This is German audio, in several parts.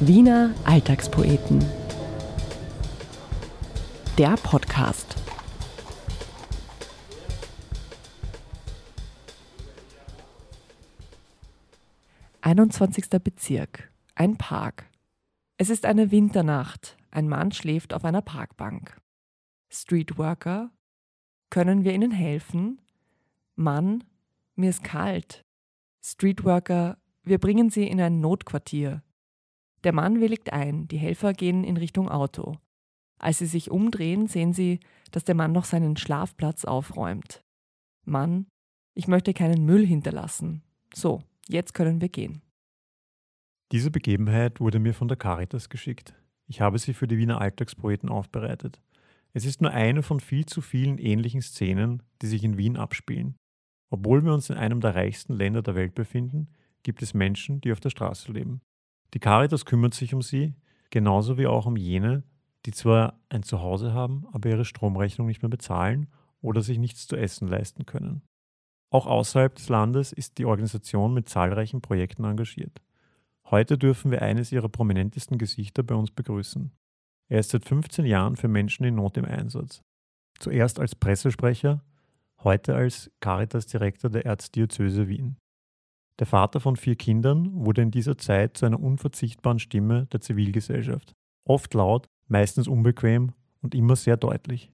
Wiener Alltagspoeten. Der Podcast. Einundzwanzigster Bezirk. Ein Park. Es ist eine Winternacht. Ein Mann schläft auf einer Parkbank. Streetworker. Können wir Ihnen helfen? Mann, mir ist kalt. Streetworker, wir bringen Sie in ein Notquartier. Der Mann willigt ein, die Helfer gehen in Richtung Auto. Als sie sich umdrehen, sehen sie, dass der Mann noch seinen Schlafplatz aufräumt. Mann, ich möchte keinen Müll hinterlassen. So, jetzt können wir gehen. Diese Begebenheit wurde mir von der Caritas geschickt. Ich habe sie für die Wiener Alltagspoeten aufbereitet. Es ist nur eine von viel zu vielen ähnlichen Szenen, die sich in Wien abspielen. Obwohl wir uns in einem der reichsten Länder der Welt befinden, gibt es Menschen, die auf der Straße leben. Die Caritas kümmert sich um sie, genauso wie auch um jene, die zwar ein Zuhause haben, aber ihre Stromrechnung nicht mehr bezahlen oder sich nichts zu essen leisten können. Auch außerhalb des Landes ist die Organisation mit zahlreichen Projekten engagiert. Heute dürfen wir eines ihrer prominentesten Gesichter bei uns begrüßen. Er ist seit 15 Jahren für Menschen in Not im Einsatz. Zuerst als Pressesprecher, heute als Caritas-Direktor der Erzdiözese Wien. Der Vater von vier Kindern wurde in dieser Zeit zu einer unverzichtbaren Stimme der Zivilgesellschaft. Oft laut, meistens unbequem und immer sehr deutlich.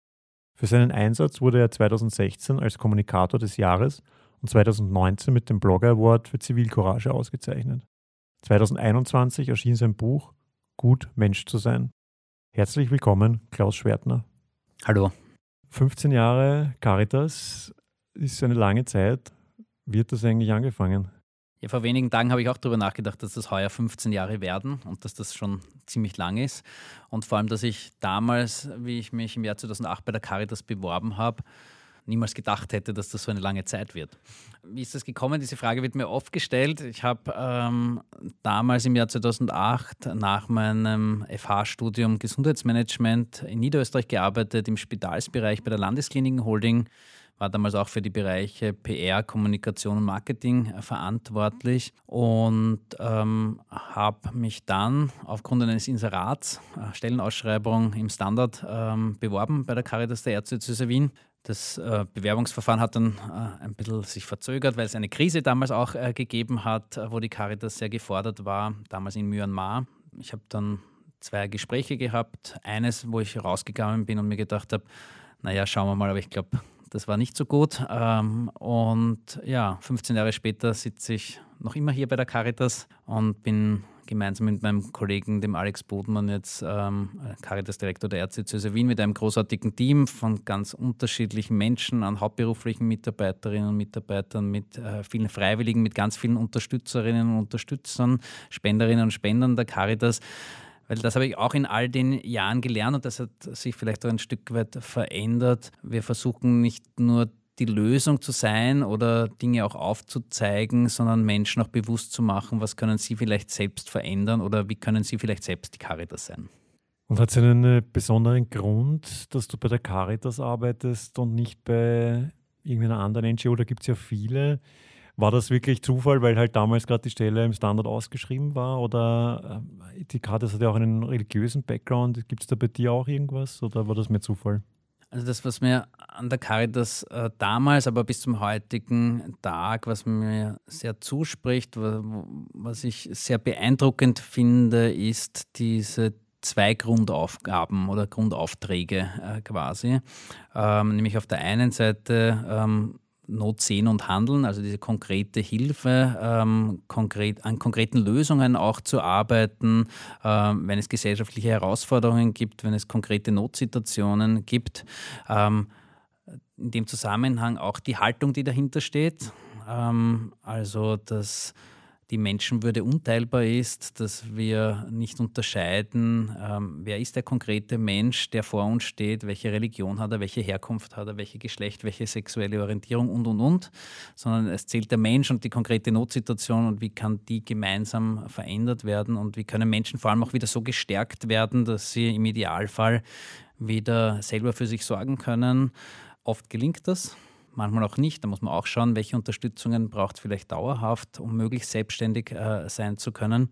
Für seinen Einsatz wurde er 2016 als Kommunikator des Jahres und 2019 mit dem Blogger Award für Zivilcourage ausgezeichnet. 2021 erschien sein Buch Gut Mensch zu sein. Herzlich willkommen, Klaus Schwertner. Hallo. 15 Jahre Caritas ist eine lange Zeit. Wie hat das eigentlich angefangen? Ja, vor wenigen Tagen habe ich auch darüber nachgedacht, dass das heuer 15 Jahre werden und dass das schon ziemlich lang ist. Und vor allem, dass ich damals, wie ich mich im Jahr 2008 bei der Caritas beworben habe, niemals gedacht hätte, dass das so eine lange Zeit wird. Wie ist das gekommen? Diese Frage wird mir oft gestellt. Ich habe ähm, damals im Jahr 2008 nach meinem FH-Studium Gesundheitsmanagement in Niederösterreich gearbeitet, im Spitalsbereich bei der Landeskliniken Holding war damals auch für die Bereiche PR, Kommunikation und Marketing äh, verantwortlich und ähm, habe mich dann aufgrund eines Inserats, äh, Stellenausschreibung im Standard ähm, beworben bei der Caritas der Ärzte Wien. Das äh, Bewerbungsverfahren hat dann äh, ein bisschen sich verzögert, weil es eine Krise damals auch äh, gegeben hat, äh, wo die Caritas sehr gefordert war, damals in Myanmar. Ich habe dann zwei Gespräche gehabt. Eines, wo ich rausgegangen bin und mir gedacht habe, naja, schauen wir mal, aber ich glaube, das war nicht so gut. Ähm, und ja, 15 Jahre später sitze ich noch immer hier bei der Caritas und bin gemeinsam mit meinem Kollegen, dem Alex Bodmann, jetzt ähm, Caritas-Direktor der Erzdiözese Wien mit einem großartigen Team von ganz unterschiedlichen Menschen, an hauptberuflichen Mitarbeiterinnen und Mitarbeitern, mit äh, vielen Freiwilligen, mit ganz vielen Unterstützerinnen und Unterstützern, Spenderinnen und Spendern der Caritas weil das habe ich auch in all den Jahren gelernt und das hat sich vielleicht auch ein Stück weit verändert. Wir versuchen nicht nur die Lösung zu sein oder Dinge auch aufzuzeigen, sondern Menschen auch bewusst zu machen, was können sie vielleicht selbst verändern oder wie können sie vielleicht selbst die Caritas sein. Und hat es einen besonderen Grund, dass du bei der Caritas arbeitest und nicht bei irgendeiner anderen NGO? Da gibt es ja viele. War das wirklich Zufall, weil halt damals gerade die Stelle im Standard ausgeschrieben war? Oder äh, die Karte hat ja auch einen religiösen Background. Gibt es da bei dir auch irgendwas oder war das mehr Zufall? Also das, was mir an der Caritas äh, damals, aber bis zum heutigen Tag, was mir sehr zuspricht, was ich sehr beeindruckend finde, ist diese zwei Grundaufgaben oder Grundaufträge äh, quasi. Ähm, nämlich auf der einen Seite ähm, Not sehen und handeln, also diese konkrete Hilfe, ähm, konkret, an konkreten Lösungen auch zu arbeiten, ähm, wenn es gesellschaftliche Herausforderungen gibt, wenn es konkrete Notsituationen gibt. Ähm, in dem Zusammenhang auch die Haltung, die dahinter steht. Ähm, also das die Menschenwürde unteilbar ist, dass wir nicht unterscheiden, ähm, wer ist der konkrete Mensch, der vor uns steht, welche Religion hat er, welche Herkunft hat er, welche Geschlecht, welche sexuelle Orientierung und, und, und, sondern es zählt der Mensch und die konkrete Notsituation und wie kann die gemeinsam verändert werden und wie können Menschen vor allem auch wieder so gestärkt werden, dass sie im Idealfall wieder selber für sich sorgen können. Oft gelingt das, manchmal auch nicht. Da muss man auch schauen, welche Unterstützungen braucht es vielleicht dauerhaft, um möglichst selbstständig äh, sein zu können.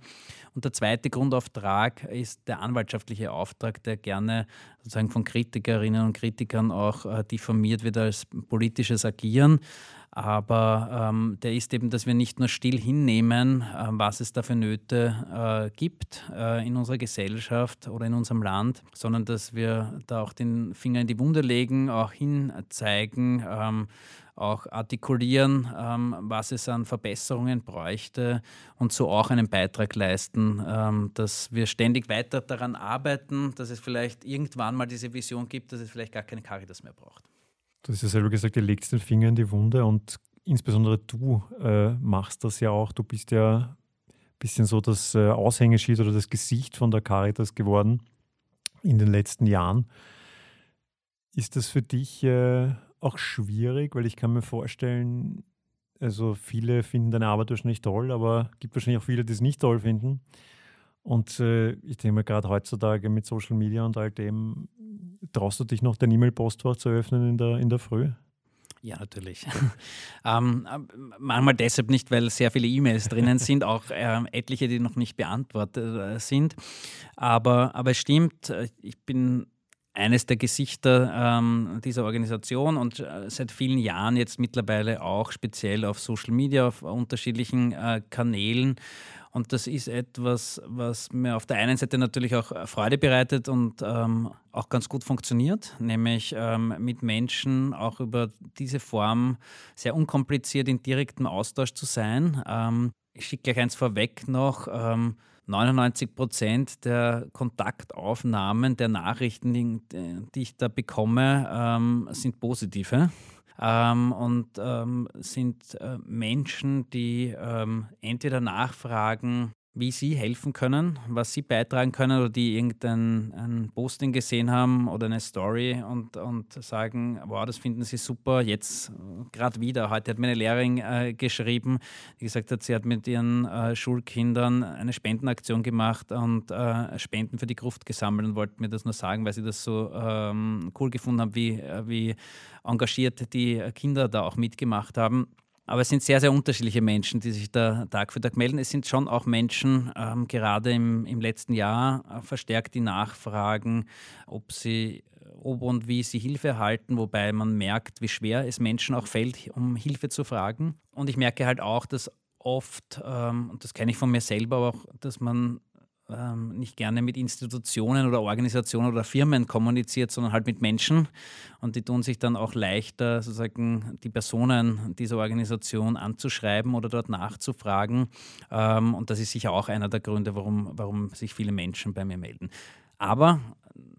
Und der zweite Grundauftrag ist der anwaltschaftliche Auftrag, der gerne sozusagen von Kritikerinnen und Kritikern auch äh, diffamiert wird als politisches Agieren. Aber ähm, der ist eben, dass wir nicht nur still hinnehmen, äh, was es da für Nöte äh, gibt äh, in unserer Gesellschaft oder in unserem Land, sondern dass wir da auch den Finger in die Wunde legen, auch hinzeigen, ähm, auch artikulieren, ähm, was es an Verbesserungen bräuchte und so auch einen Beitrag leisten, ähm, dass wir ständig weiter daran arbeiten, dass es vielleicht irgendwann mal diese Vision gibt, dass es vielleicht gar keine Caritas mehr braucht. Du hast ja selber gesagt, ihr legt den Finger in die Wunde und insbesondere du äh, machst das ja auch. Du bist ja ein bisschen so das äh, Aushängeschild oder das Gesicht von der Caritas geworden in den letzten Jahren. Ist das für dich äh, auch schwierig? Weil ich kann mir vorstellen, also viele finden deine Arbeit wahrscheinlich toll, aber es gibt wahrscheinlich auch viele, die es nicht toll finden. Und äh, ich denke mir gerade heutzutage mit Social Media und all dem, traust du dich noch dein E-Mail-Postfach zu öffnen in der, in der Früh? Ja, natürlich. ähm, manchmal deshalb nicht, weil sehr viele E-Mails drinnen sind, auch äh, etliche, die noch nicht beantwortet äh, sind. Aber, aber es stimmt, äh, ich bin eines der Gesichter ähm, dieser Organisation und äh, seit vielen Jahren jetzt mittlerweile auch speziell auf Social Media, auf unterschiedlichen äh, Kanälen. Und das ist etwas, was mir auf der einen Seite natürlich auch Freude bereitet und ähm, auch ganz gut funktioniert, nämlich ähm, mit Menschen auch über diese Form sehr unkompliziert in direktem Austausch zu sein. Ähm, ich schicke gleich eins vorweg noch. 99 ähm, Prozent der Kontaktaufnahmen, der Nachrichten, die, die ich da bekomme, ähm, sind positive ähm, und ähm, sind äh, Menschen, die ähm, entweder nachfragen, wie Sie helfen können, was Sie beitragen können oder die irgendein ein Posting gesehen haben oder eine Story und, und sagen, wow, das finden Sie super, jetzt gerade wieder. Heute hat mir eine Lehrerin äh, geschrieben, die gesagt hat, sie hat mit ihren äh, Schulkindern eine Spendenaktion gemacht und äh, Spenden für die Gruft gesammelt und wollte mir das nur sagen, weil sie das so ähm, cool gefunden haben, wie, äh, wie engagiert die Kinder da auch mitgemacht haben. Aber es sind sehr, sehr unterschiedliche Menschen, die sich da Tag für Tag melden. Es sind schon auch Menschen, ähm, gerade im, im letzten Jahr, äh, verstärkt die Nachfragen, ob sie ob und wie sie Hilfe erhalten, wobei man merkt, wie schwer es Menschen auch fällt, um Hilfe zu fragen. Und ich merke halt auch, dass oft, ähm, und das kenne ich von mir selber auch, dass man ähm, nicht gerne mit Institutionen oder Organisationen oder Firmen kommuniziert, sondern halt mit Menschen. Und die tun sich dann auch leichter, sozusagen die Personen dieser Organisation anzuschreiben oder dort nachzufragen. Ähm, und das ist sicher auch einer der Gründe, warum, warum sich viele Menschen bei mir melden. Aber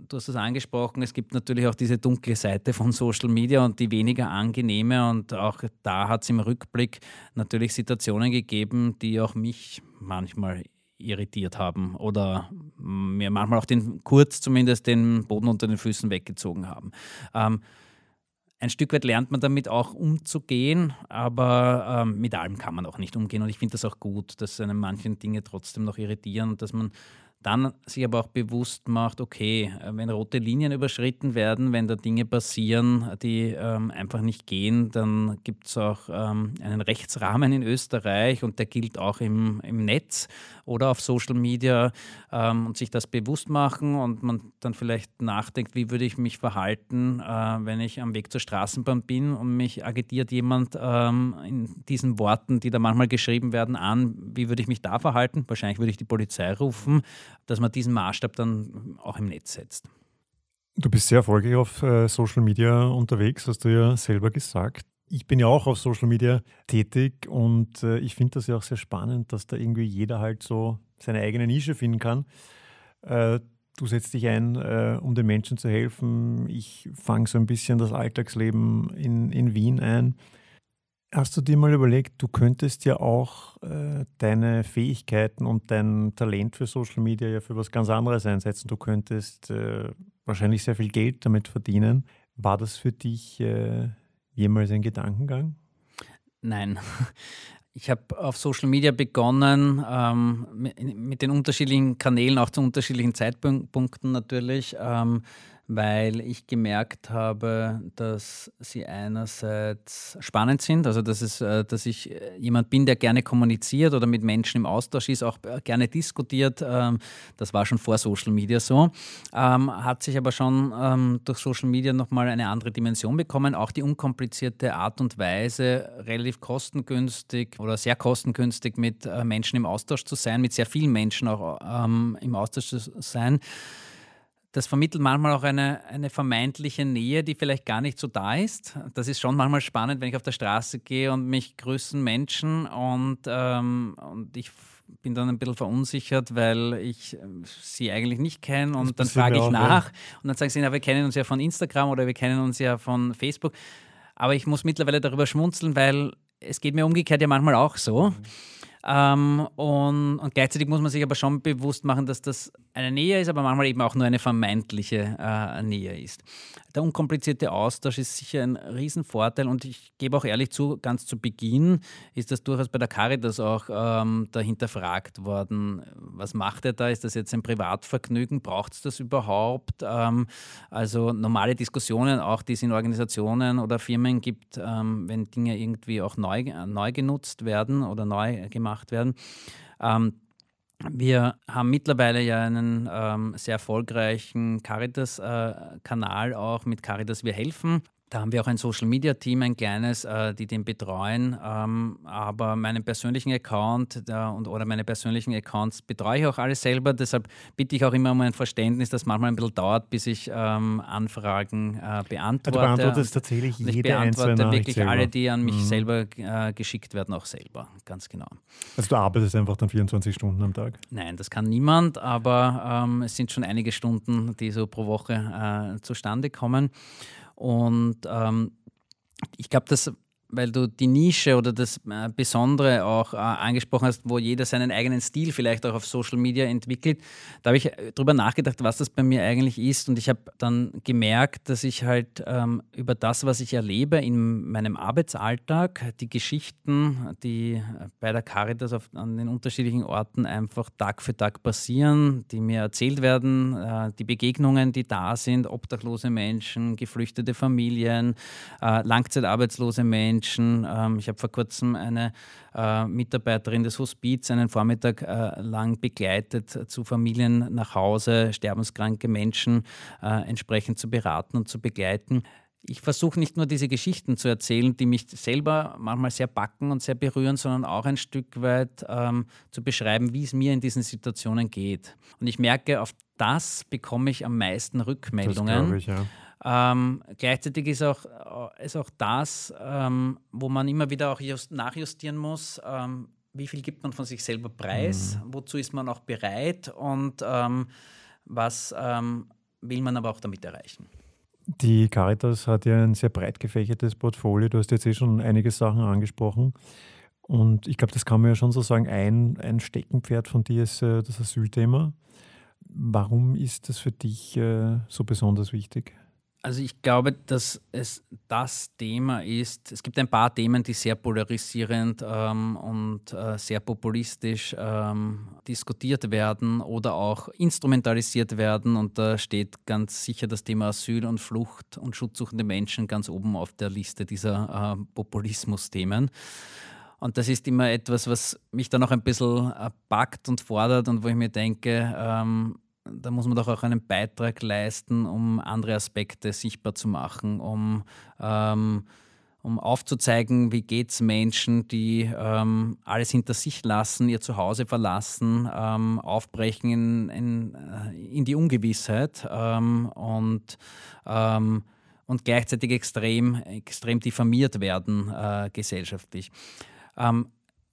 du hast es angesprochen, es gibt natürlich auch diese dunkle Seite von Social Media und die weniger angenehme. Und auch da hat es im Rückblick natürlich Situationen gegeben, die auch mich manchmal irritiert haben oder mir manchmal auch den kurz zumindest den Boden unter den Füßen weggezogen haben. Ähm, ein Stück weit lernt man damit auch umzugehen, aber ähm, mit allem kann man auch nicht umgehen. Und ich finde das auch gut, dass einem manchen Dinge trotzdem noch irritieren und dass man dann sich aber auch bewusst macht, okay, äh, wenn rote Linien überschritten werden, wenn da Dinge passieren, die ähm, einfach nicht gehen, dann gibt es auch ähm, einen Rechtsrahmen in Österreich und der gilt auch im, im Netz oder auf Social Media ähm, und sich das bewusst machen und man dann vielleicht nachdenkt, wie würde ich mich verhalten, äh, wenn ich am Weg zur Straßenbahn bin und mich agitiert jemand ähm, in diesen Worten, die da manchmal geschrieben werden, an, wie würde ich mich da verhalten? Wahrscheinlich würde ich die Polizei rufen dass man diesen Maßstab dann auch im Netz setzt. Du bist sehr erfolgreich auf äh, Social Media unterwegs, hast du ja selber gesagt. Ich bin ja auch auf Social Media tätig und äh, ich finde das ja auch sehr spannend, dass da irgendwie jeder halt so seine eigene Nische finden kann. Äh, du setzt dich ein, um den Menschen zu helfen. Ich fange so ein bisschen das Alltagsleben in, in Wien ein. Hast du dir mal überlegt, du könntest ja auch äh, deine Fähigkeiten und dein Talent für Social Media ja für was ganz anderes einsetzen. Du könntest äh, wahrscheinlich sehr viel Geld damit verdienen. War das für dich äh, jemals ein Gedankengang? Nein. Ich habe auf Social Media begonnen, ähm, mit, mit, den unterschiedlichen Kanälen, auch zu unterschiedlichen Zeitpunkten natürlich. Ähm, weil ich gemerkt habe, dass sie einerseits spannend sind, also dass, es, äh, dass ich äh, jemand bin, der gerne kommuniziert oder mit Menschen im Austausch ist, auch äh, gerne diskutiert. Ähm, das war schon vor Social Media so, ähm, hat sich aber schon ähm, durch Social Media nochmal eine andere Dimension bekommen. Auch die unkomplizierte Art und Weise, relativ kostengünstig oder sehr kostengünstig mit Menschen im Austausch zu sein, mit sehr vielen Menschen auch im Austausch zu sein das vermittelt manchmal auch eine, eine vermeintliche Nähe, die vielleicht gar nicht so da ist. Das ist schon manchmal spannend, wenn ich auf der Straße gehe und mich grüßen Menschen und, ähm, und ich bin dann ein bisschen verunsichert, weil ich äh, sie eigentlich nicht kenne und dann frage ich auch, nach ja. und dann sagen sie, na, wir kennen uns ja von Instagram oder wir kennen uns ja von Facebook. Aber ich muss mittlerweile darüber schmunzeln, weil es geht mir umgekehrt ja manchmal auch so. Mhm. Ähm, und, und, gleichzeitig muss man sich aber schon bewusst machen, dass das eine Nähe ist, aber manchmal eben auch nur eine vermeintliche äh, Nähe ist. Der unkomplizierte Austausch ist sicher ein Riesenvorteil und ich gebe auch ehrlich zu, ganz zu Beginn ist das durchaus bei der Caritas auch ähm, dahinter fragt worden. Was macht er da? Ist das jetzt ein Privatvergnügen? Braucht es das überhaupt? Ähm, also normale Diskussionen, auch die es in Organisationen oder Firmen gibt, ähm, wenn Dinge irgendwie auch neu, neu genutzt werden oder neu gemacht werden. Ähm, wir haben mittlerweile ja einen ähm, sehr erfolgreichen Caritas-Kanal äh, auch mit Caritas Wir helfen. Da haben wir auch ein Social Media Team, ein kleines, äh, die den betreuen. Ähm, aber meinen persönlichen Account äh, und, oder meine persönlichen Accounts betreue ich auch alles selber. Deshalb bitte ich auch immer um ein Verständnis, dass manchmal ein bisschen dauert, bis ich ähm, Anfragen äh, beantworte. Du beantwortest tatsächlich jede Ich beantworte wirklich selber. alle, die an mich mhm. selber äh, geschickt werden, auch selber. Ganz genau. Also du arbeitest einfach dann 24 Stunden am Tag? Nein, das kann niemand, aber ähm, es sind schon einige Stunden, die so pro Woche äh, zustande kommen. Und ähm, ich glaube, dass weil du die Nische oder das äh, Besondere auch äh, angesprochen hast, wo jeder seinen eigenen Stil vielleicht auch auf Social Media entwickelt. Da habe ich äh, darüber nachgedacht, was das bei mir eigentlich ist. Und ich habe dann gemerkt, dass ich halt ähm, über das, was ich erlebe in meinem Arbeitsalltag, die Geschichten, die bei der Caritas auf, an den unterschiedlichen Orten einfach Tag für Tag passieren, die mir erzählt werden, äh, die Begegnungen, die da sind, obdachlose Menschen, geflüchtete Familien, äh, langzeitarbeitslose Menschen, Menschen. Ähm, ich habe vor kurzem eine äh, Mitarbeiterin des Hospiz einen Vormittag äh, lang begleitet zu Familien nach Hause, sterbenskranke Menschen äh, entsprechend zu beraten und zu begleiten. Ich versuche nicht nur diese Geschichten zu erzählen, die mich selber manchmal sehr backen und sehr berühren, sondern auch ein Stück weit ähm, zu beschreiben, wie es mir in diesen Situationen geht. Und ich merke, auf das bekomme ich am meisten Rückmeldungen. Das ich, ja. Ähm, gleichzeitig ist auch, äh, ist auch das, ähm, wo man immer wieder auch just, nachjustieren muss, ähm, wie viel gibt man von sich selber preis, mhm. wozu ist man auch bereit und ähm, was ähm, will man aber auch damit erreichen. Die Caritas hat ja ein sehr breit gefächertes Portfolio. Du hast jetzt eh schon einige Sachen angesprochen. Und ich glaube, das kann man ja schon so sagen, ein, ein Steckenpferd von dir ist äh, das Asylthema. Warum ist das für dich äh, so besonders wichtig? Also ich glaube, dass es das Thema ist. Es gibt ein paar Themen, die sehr polarisierend ähm, und äh, sehr populistisch ähm, diskutiert werden oder auch instrumentalisiert werden. Und da steht ganz sicher das Thema Asyl und Flucht und schutzsuchende Menschen ganz oben auf der Liste dieser äh, Populismus-Themen. Und das ist immer etwas, was mich dann auch ein bisschen äh, packt und fordert und wo ich mir denke, ähm, da muss man doch auch einen Beitrag leisten, um andere Aspekte sichtbar zu machen, um, ähm, um aufzuzeigen, wie geht es Menschen, die ähm, alles hinter sich lassen, ihr Zuhause verlassen, ähm, aufbrechen in, in, äh, in, die Ungewissheit ähm, und, ähm, und gleichzeitig extrem, extrem diffamiert werden äh, gesellschaftlich. Ähm,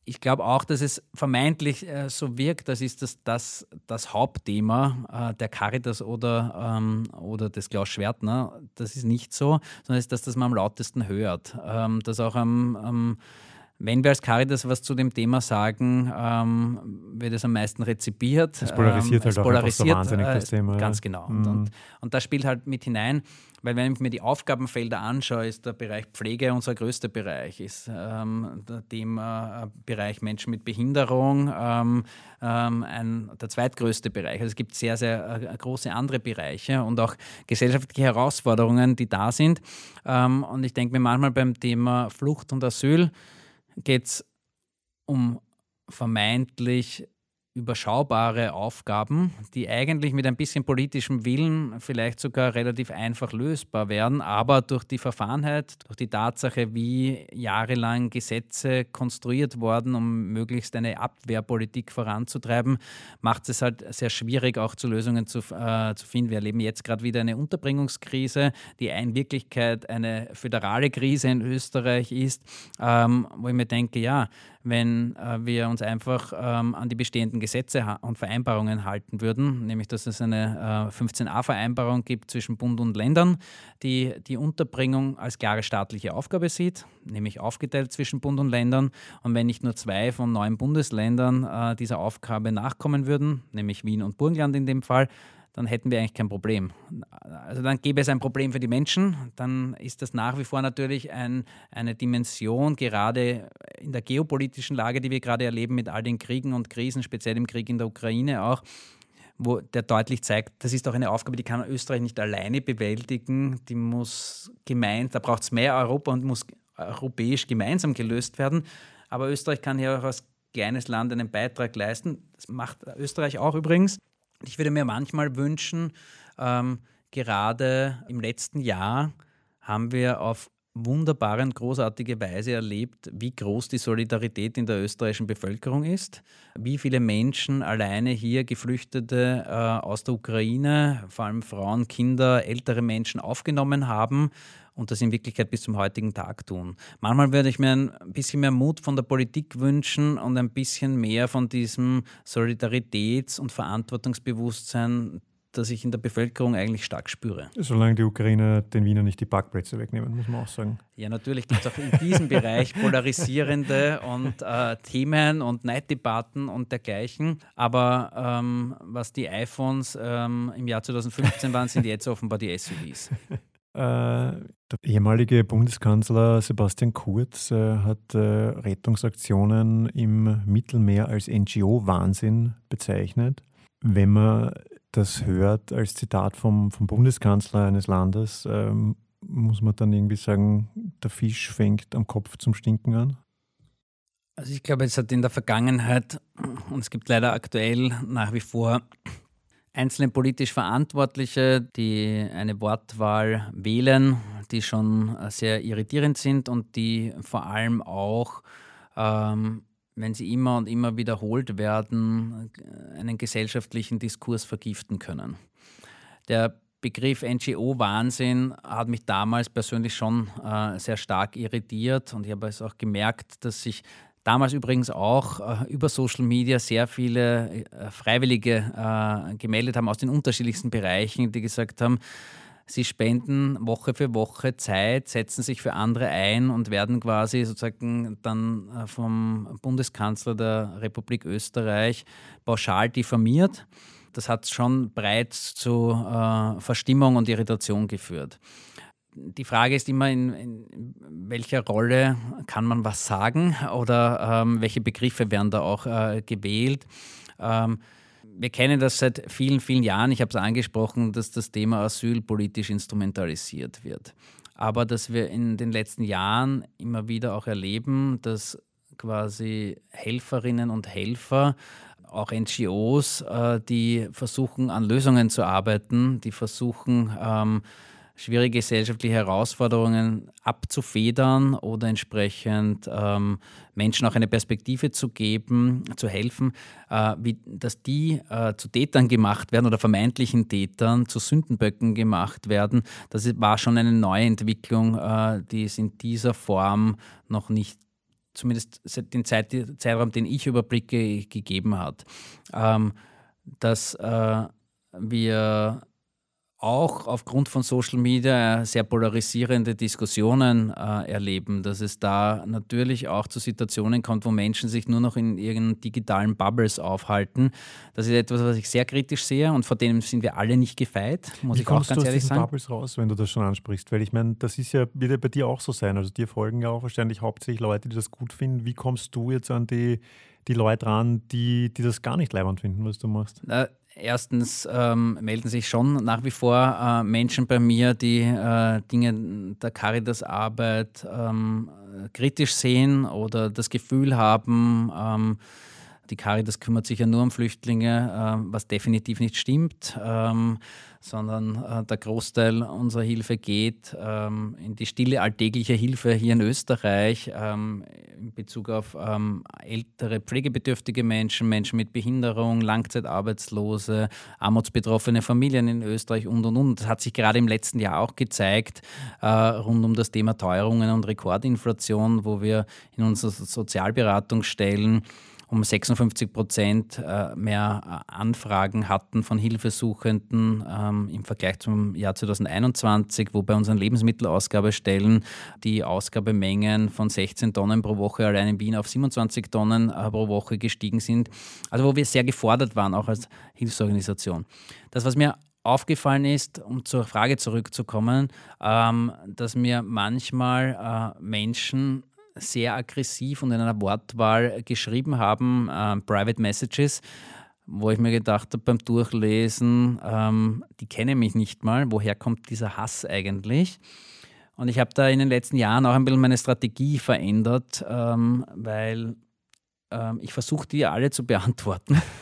ich glaube auch, dass es vermeintlich äh, so wirkt, das ist das, das, das Hauptthema äh, der Caritas oder, ähm, oder des Klaus Schwertner. Das ist nicht so, sondern es ist das, das man am lautesten hört. Ähm, das auch am, am wenn wir als Caritas was zu dem Thema sagen, ähm, wird es am meisten rezipiert. Es polarisiert ähm, halt es auch polarisiert, so wahnsinnig äh, das Thema. Ganz genau. Und, Mhm. und, und das spielt halt mit hinein, weil wenn ich mir die Aufgabenfelder anschaue, ist der Bereich Pflege unser größter Bereich, ist ähm, der Thema äh, Bereich Menschen mit Behinderung ähm, ähm, ein, der zweitgrößte Bereich. Also es gibt sehr, sehr äh, große andere Bereiche und auch gesellschaftliche Herausforderungen, die da sind. Ähm, und ich denke mir manchmal beim Thema Flucht und Asyl geht es um vermeintlich überschaubare Aufgaben, die eigentlich mit ein bisschen politischem Willen vielleicht sogar relativ einfach lösbar wären, aber durch die Verfahrenheit, durch die Tatsache, wie jahrelang Gesetze konstruiert wurden, um möglichst eine Abwehrpolitik voranzutreiben, macht es halt sehr schwierig, auch zu Lösungen zu, äh, zu finden. Wir erleben jetzt gerade wieder eine Unterbringungskrise, die in Wirklichkeit eine föderale Krise in Österreich ist, ähm, wo ich mir denke, ja, wenn äh, wir uns einfach ähm, an die bestehenden Gesetze und Vereinbarungen halten würden, nämlich dass es eine äh, 15a-Vereinbarung gibt zwischen Bund und Ländern, die die Unterbringung als klare staatliche Aufgabe sieht, nämlich aufgeteilt zwischen Bund und Ländern. Und wenn nicht nur zwei von neun Bundesländern äh, dieser Aufgabe nachkommen würden, nämlich Wien und Burgenland in dem Fall, dann hätten wir eigentlich kein Problem. Also dann gäbe es ein Problem für die Menschen, dann ist das nach wie vor natürlich ein, eine Dimension, gerade in der geopolitischen Lage, die wir gerade erleben mit all den Kriegen und Krisen, speziell im Krieg in der Ukraine auch, wo der deutlich zeigt, das ist auch eine Aufgabe, die kann Österreich nicht alleine bewältigen, die muss gemeint, da braucht es mehr Europa und muss europäisch gemeinsam gelöst werden. Aber Österreich kann hier auch als kleines Land einen Beitrag leisten. Das macht Österreich auch übrigens. Ich würde mir manchmal wünschen, ähm, gerade im letzten Jahr haben wir auf wunderbare und großartige Weise erlebt, wie groß die Solidarität in der österreichischen Bevölkerung ist, wie viele Menschen alleine hier Geflüchtete äh, aus der Ukraine, vor allem Frauen, Kinder, ältere Menschen aufgenommen haben und das in Wirklichkeit bis zum heutigen Tag tun. Manchmal würde ich mir ein bisschen mehr Mut von der Politik wünschen und ein bisschen mehr von diesem Solidaritäts- und Verantwortungsbewusstsein, das ich in der Bevölkerung eigentlich stark spüre. Solange die Ukrainer den Wiener nicht die Parkplätze wegnehmen, muss man auch sagen. Ja, natürlich gibt es auch in diesem Bereich polarisierende und äh, Themen und Neiddebatten und dergleichen. Aber ähm, was die iPhones ähm, im Jahr 2015 waren, sind jetzt offenbar die SUVs. Äh, der ehemalige Bundeskanzler Sebastian Kurz äh, hat äh, Rettungsaktionen im Mittelmeer als NGO-Wahnsinn bezeichnet. Wenn man das hört als Zitat vom, vom Bundeskanzler eines Landes, ähm, muss man dann irgendwie sagen, der Fisch fängt am Kopf zum Stinken an? Also ich glaube, es hat in der Vergangenheit und es gibt leider aktuell nach wie vor einzelne politisch Verantwortliche, die eine Wortwahl wählen, die schon sehr irritierend sind und die vor allem auch, ähm, wenn sie immer und immer wiederholt werden, einen gesellschaftlichen Diskurs vergiften können. Der Begriff NGO-Wahnsinn hat mich damals persönlich schon äh, sehr stark irritiert und ich habe es auch gemerkt, dass sich damals übrigens auch äh, über Social Media sehr viele äh, Freiwillige äh, gemeldet haben aus den unterschiedlichsten Bereichen, die gesagt haben, sie spenden Woche für Woche Zeit, setzen sich für andere ein und werden quasi sozusagen dann äh, vom Bundeskanzler der Republik Österreich pauschal diffamiert. Das hat schon breit zu äh, Verstimmung und Irritation geführt die Frage ist immer, in, in, welcher Rolle kann man was sagen oder ähm, welche Begriffe werden da auch äh, gewählt. Ähm, wir kennen das seit vielen, vielen Jahren. Ich habe es angesprochen, dass das Thema Asyl politisch instrumentalisiert wird. Aber dass wir in den letzten Jahren immer wieder auch erleben, dass quasi Helferinnen und Helfer auch NGOs, äh, die versuchen, an Lösungen zu arbeiten, die versuchen, ähm, schwierige gesellschaftliche Herausforderungen abzufedern oder entsprechend ähm, Menschen auch eine Perspektive zu geben, zu helfen, äh, wie, dass die äh, zu Tätern gemacht werden oder vermeintlichen Tätern, zu Sündenböcken gemacht werden. Das war schon eine neue Entwicklung, äh, die es in dieser Form noch nicht zumindest dem Zeit, Zeitraum, den ich überblicke, gegeben hat. Ähm, dass äh, wir auch aufgrund von Social Media sehr polarisierende Diskussionen äh, erleben, dass es da natürlich auch zu Situationen kommt, wo Menschen sich nur noch in ihren digitalen Bubbles aufhalten. Das ist etwas, was ich sehr kritisch sehe und vor dem sind wir alle nicht gefeit, muss Wie ich auch ganz du aus ehrlich diesen sagen. Bubbles raus, wenn du das schon ansprichst? Weil ich meine, das ist ja, wird ja bei dir auch so sein. Also dir folgen ja auch wahrscheinlich hauptsächlich Leute, die das gut finden. Wie kommst du jetzt an die, die Leute ran, die, die das gar nicht leibend finden, was du machst? Äh, Erstens ähm, melden sich schon nach wie vor äh, Menschen bei mir, die äh, Dinge der Caritas-Arbeit ähm, kritisch sehen oder das Gefühl haben, ähm, die Caritas kümmert sich ja nur um Flüchtlinge, äh, was definitiv nicht stimmt, ähm, sondern äh, der Großteil unserer Hilfe geht ähm, in die stille alltägliche Hilfe hier in Österreich ähm, in Bezug auf ähm, ältere pflegebedürftige Menschen, Menschen mit Behinderung, Langzeitarbeitslose, armutsbetroffene Familien in Österreich und und und. Das hat sich gerade im letzten Jahr auch gezeigt, äh, rund um das Thema Teuerungen und Rekordinflation, wo wir in unserer Sozialberatungsstellen um 56 Prozent äh, mehr äh, Anfragen hatten von Hilfesuchenden ähm, im Vergleich zum Jahr 2021, wo bei unseren Lebensmittelausgabestellen die Ausgabemengen von 16 Tonnen pro Woche allein in Wien auf 27 Tonnen äh, pro Woche gestiegen sind. Also wo wir sehr gefordert waren, auch als Hilfsorganisation. Das, was mir aufgefallen ist, um zur Frage zurückzukommen, ähm, dass mir manchmal Menschen sehr aggressiv und in einer Wortwahl geschrieben haben, äh, Private Messages, wo ich mir gedacht habe beim Durchlesen, ähm, die kennen mich nicht mal, woher kommt dieser Hass eigentlich? Und ich habe da in den letzten Jahren auch ein bisschen meine Strategie verändert, ähm, weil ähm, ich versuche die alle zu beantworten.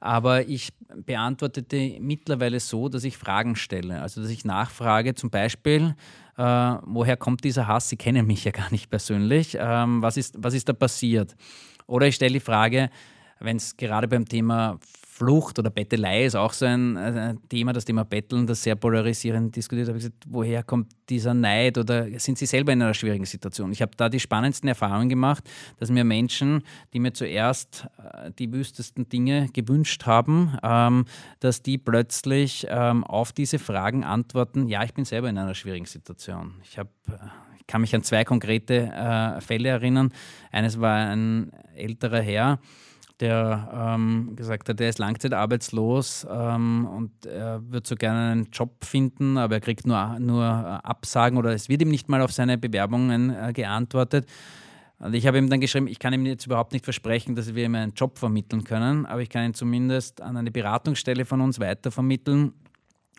Aber ich beantworte die mittlerweile so, dass ich Fragen stelle. Also dass ich nachfrage, zum Beispiel, äh, woher kommt dieser Hass? Sie kennen mich ja gar nicht persönlich. Ähm, was, ist, was ist da passiert? Oder ich stelle die Frage, wenn es gerade beim Thema Flucht oder Bettelei ist auch so ein, äh, Thema, das Thema Betteln, das sehr polarisierend diskutiert. habe ich gesagt, woher kommt dieser Neid oder sind Sie selber in einer schwierigen Situation? Ich habe da die spannendsten Erfahrungen gemacht, dass mir Menschen, die mir zuerst äh, die wüstesten Dinge gewünscht haben, ähm, dass die plötzlich ähm, auf diese Fragen antworten, ja, ich bin selber in einer schwierigen Situation. Ich habe äh, kann mich an zwei konkrete äh, Fälle erinnern. Eines war ein älterer Herr, der ähm, gesagt hat, er ist langzeitarbeitslos ähm, und er würde so gerne einen Job finden, aber er kriegt nur, nur äh, Absagen oder es wird ihm nicht mal auf seine Bewerbungen äh, geantwortet. Und ich habe ihm dann geschrieben, ich kann ihm jetzt überhaupt nicht versprechen, dass wir ihm einen Job vermitteln können, aber ich kann ihn zumindest an eine Beratungsstelle von uns weitervermitteln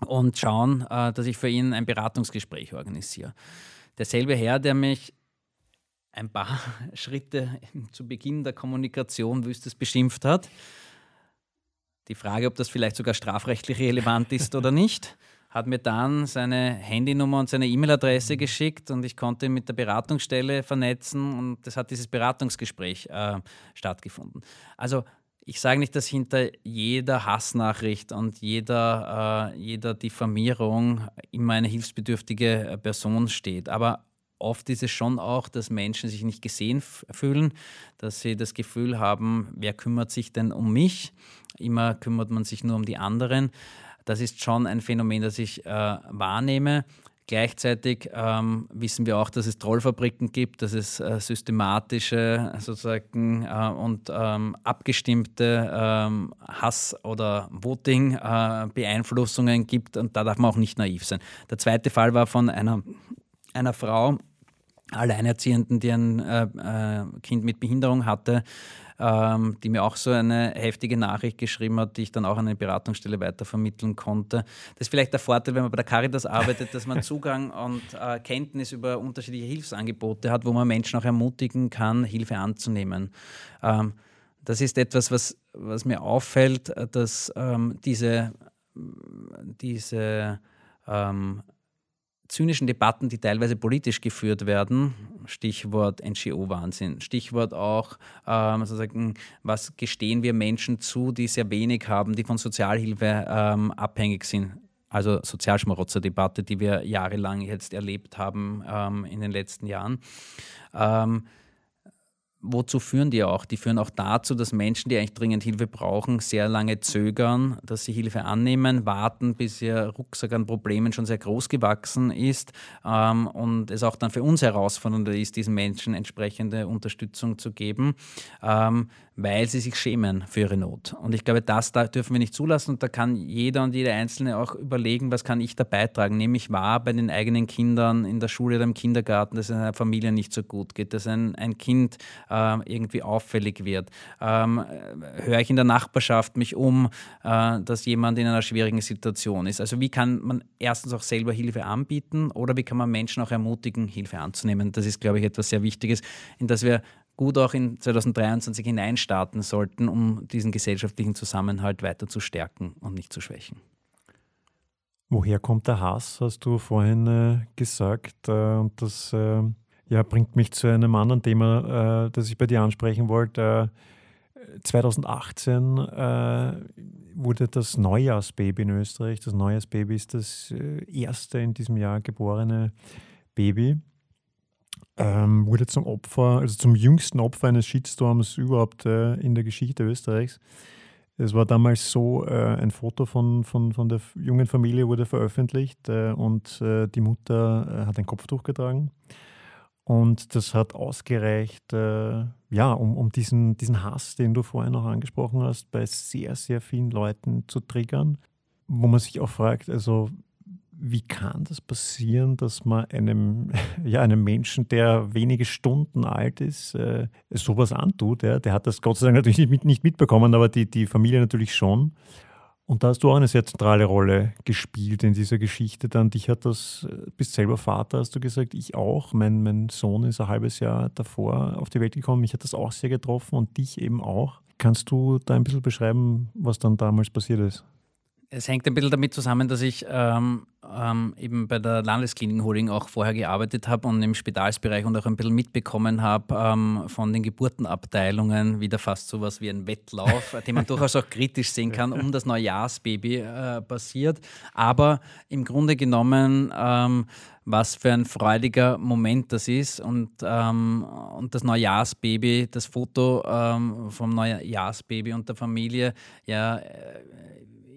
und schauen, äh, dass ich für ihn ein Beratungsgespräch organisiere. Derselbe Herr, der mich ein paar Schritte zu Beginn der Kommunikation Wüstes beschimpft hat. Die Frage, ob das vielleicht sogar strafrechtlich relevant ist oder nicht, hat mir dann seine Handynummer und seine E-Mail-Adresse geschickt und ich konnte ihn mit der Beratungsstelle vernetzen und es hat dieses Beratungsgespräch äh, stattgefunden. Also ich sage nicht, dass hinter jeder Hassnachricht und jeder, äh, jeder Diffamierung immer eine hilfsbedürftige Person steht, aber oft ist es schon auch, dass Menschen sich nicht gesehen fühlen, dass sie das Gefühl haben, wer kümmert sich denn um mich? Immer kümmert man sich nur um die anderen. Das ist schon ein Phänomen, das ich äh, wahrnehme. Gleichzeitig ähm, wissen wir auch, dass es Trollfabriken gibt, dass es äh, systematische sozusagen äh, und ähm, abgestimmte ähm, Hass- oder Voting-Beeinflussungen äh, gibt und da darf man auch nicht naiv sein. Der zweite Fall war von einer, einer Frau, Alleinerziehenden, die ein äh, äh, Kind mit Behinderung hatte, ähm, die mir auch so eine heftige Nachricht geschrieben hat, die ich dann auch an eine Beratungsstelle weitervermitteln konnte. Das ist vielleicht der Vorteil, wenn man bei der Caritas arbeitet, dass man Zugang und äh, Kenntnis über unterschiedliche Hilfsangebote hat, wo man Menschen auch ermutigen kann, Hilfe anzunehmen. Ähm, das ist etwas, was, was mir auffällt, dass ähm, diese, diese ähm, zynischen Debatten, die teilweise politisch geführt werden, Stichwort NGO-Wahnsinn, Stichwort auch, ähm, sozusagen, was gestehen wir Menschen zu, die sehr wenig haben, die von Sozialhilfe ähm, abhängig sind. Also Sozialschmarotzer-Debatte, die wir jahrelang jetzt erlebt haben ähm, in den letzten Jahren. Wozu führen die auch? Die führen auch dazu, dass Menschen, die eigentlich dringend Hilfe brauchen, sehr lange zögern, dass sie Hilfe annehmen, warten, bis ihr Rucksack an Problemen schon sehr groß gewachsen ist ähm, und es auch dann für uns herausfordernder ist, diesen Menschen entsprechende Unterstützung zu geben. Ähm, weil sie sich schämen für ihre Not. Und ich glaube, das da dürfen wir nicht zulassen und da kann jeder und jede Einzelne auch überlegen, was kann ich da beitragen. Nämlich wahr bei den eigenen Kindern in der Schule oder im Kindergarten, dass es einer Familie nicht so gut geht, dass ein, ein Kind äh, irgendwie auffällig wird. Ähm, höre ich in der Nachbarschaft mich um, äh, dass jemand in einer schwierigen Situation ist. Also wie kann man erstens auch selber Hilfe anbieten oder wie kann man Menschen auch ermutigen, Hilfe anzunehmen? Das ist, glaube ich, etwas sehr Wichtiges, in das wir gut auch in 2023 hineinstarten sollten, um diesen gesellschaftlichen Zusammenhalt weiter zu stärken und nicht zu schwächen. Woher kommt der Hass, hast du vorhin äh, gesagt. Äh, und das äh, ja, bringt mich zu einem anderen Thema, äh, das ich bei dir ansprechen wollte. 2018 äh, wurde das Neujahrsbaby in Österreich, das Neujahrsbaby ist das äh, erste in diesem Jahr geborene Baby ähm, wurde zum Opfer, also zum jüngsten Opfer eines Shitstorms überhaupt äh, in der Geschichte Österreichs. Es war damals so, äh, ein Foto von, von, von der jungen Familie wurde veröffentlicht äh, und äh, die Mutter äh, hat ein Kopftuch getragen. Und das hat ausgereicht, äh, ja, um, um diesen, diesen Hass, den du vorhin noch angesprochen hast, bei sehr, sehr vielen Leuten zu triggern. Wo man sich auch fragt, also wie kann das passieren, dass man einem, ja, einem Menschen, der wenige Stunden alt ist, äh, sowas antut? Ja? Der hat das Gott sei Dank natürlich nicht, nicht mitbekommen, aber die, die Familie natürlich schon. Und da hast du auch eine sehr zentrale Rolle gespielt in dieser Geschichte. Dann dich hat das, äh, bist selber Vater, hast du gesagt, ich auch. Mein, mein Sohn ist ein halbes Jahr davor auf die Welt gekommen. Mich hat das auch sehr getroffen und dich eben auch. Kannst du da ein bisschen beschreiben, was dann damals passiert ist? Es hängt ein bisschen damit zusammen, dass ich ähm, ähm, eben bei der Landesklinik Holding auch vorher gearbeitet habe und im Spitalsbereich und auch ein bisschen mitbekommen habe ähm, von den Geburtenabteilungen, wieder fast so was wie ein Wettlauf, den man durchaus auch kritisch sehen kann, um das Neujahrsbaby äh, passiert. Aber im Grunde genommen, ähm, was für ein freudiger Moment das ist und, ähm, und das Neujahrsbaby, das Foto ähm, vom Neujahrsbaby und der Familie, ja, äh,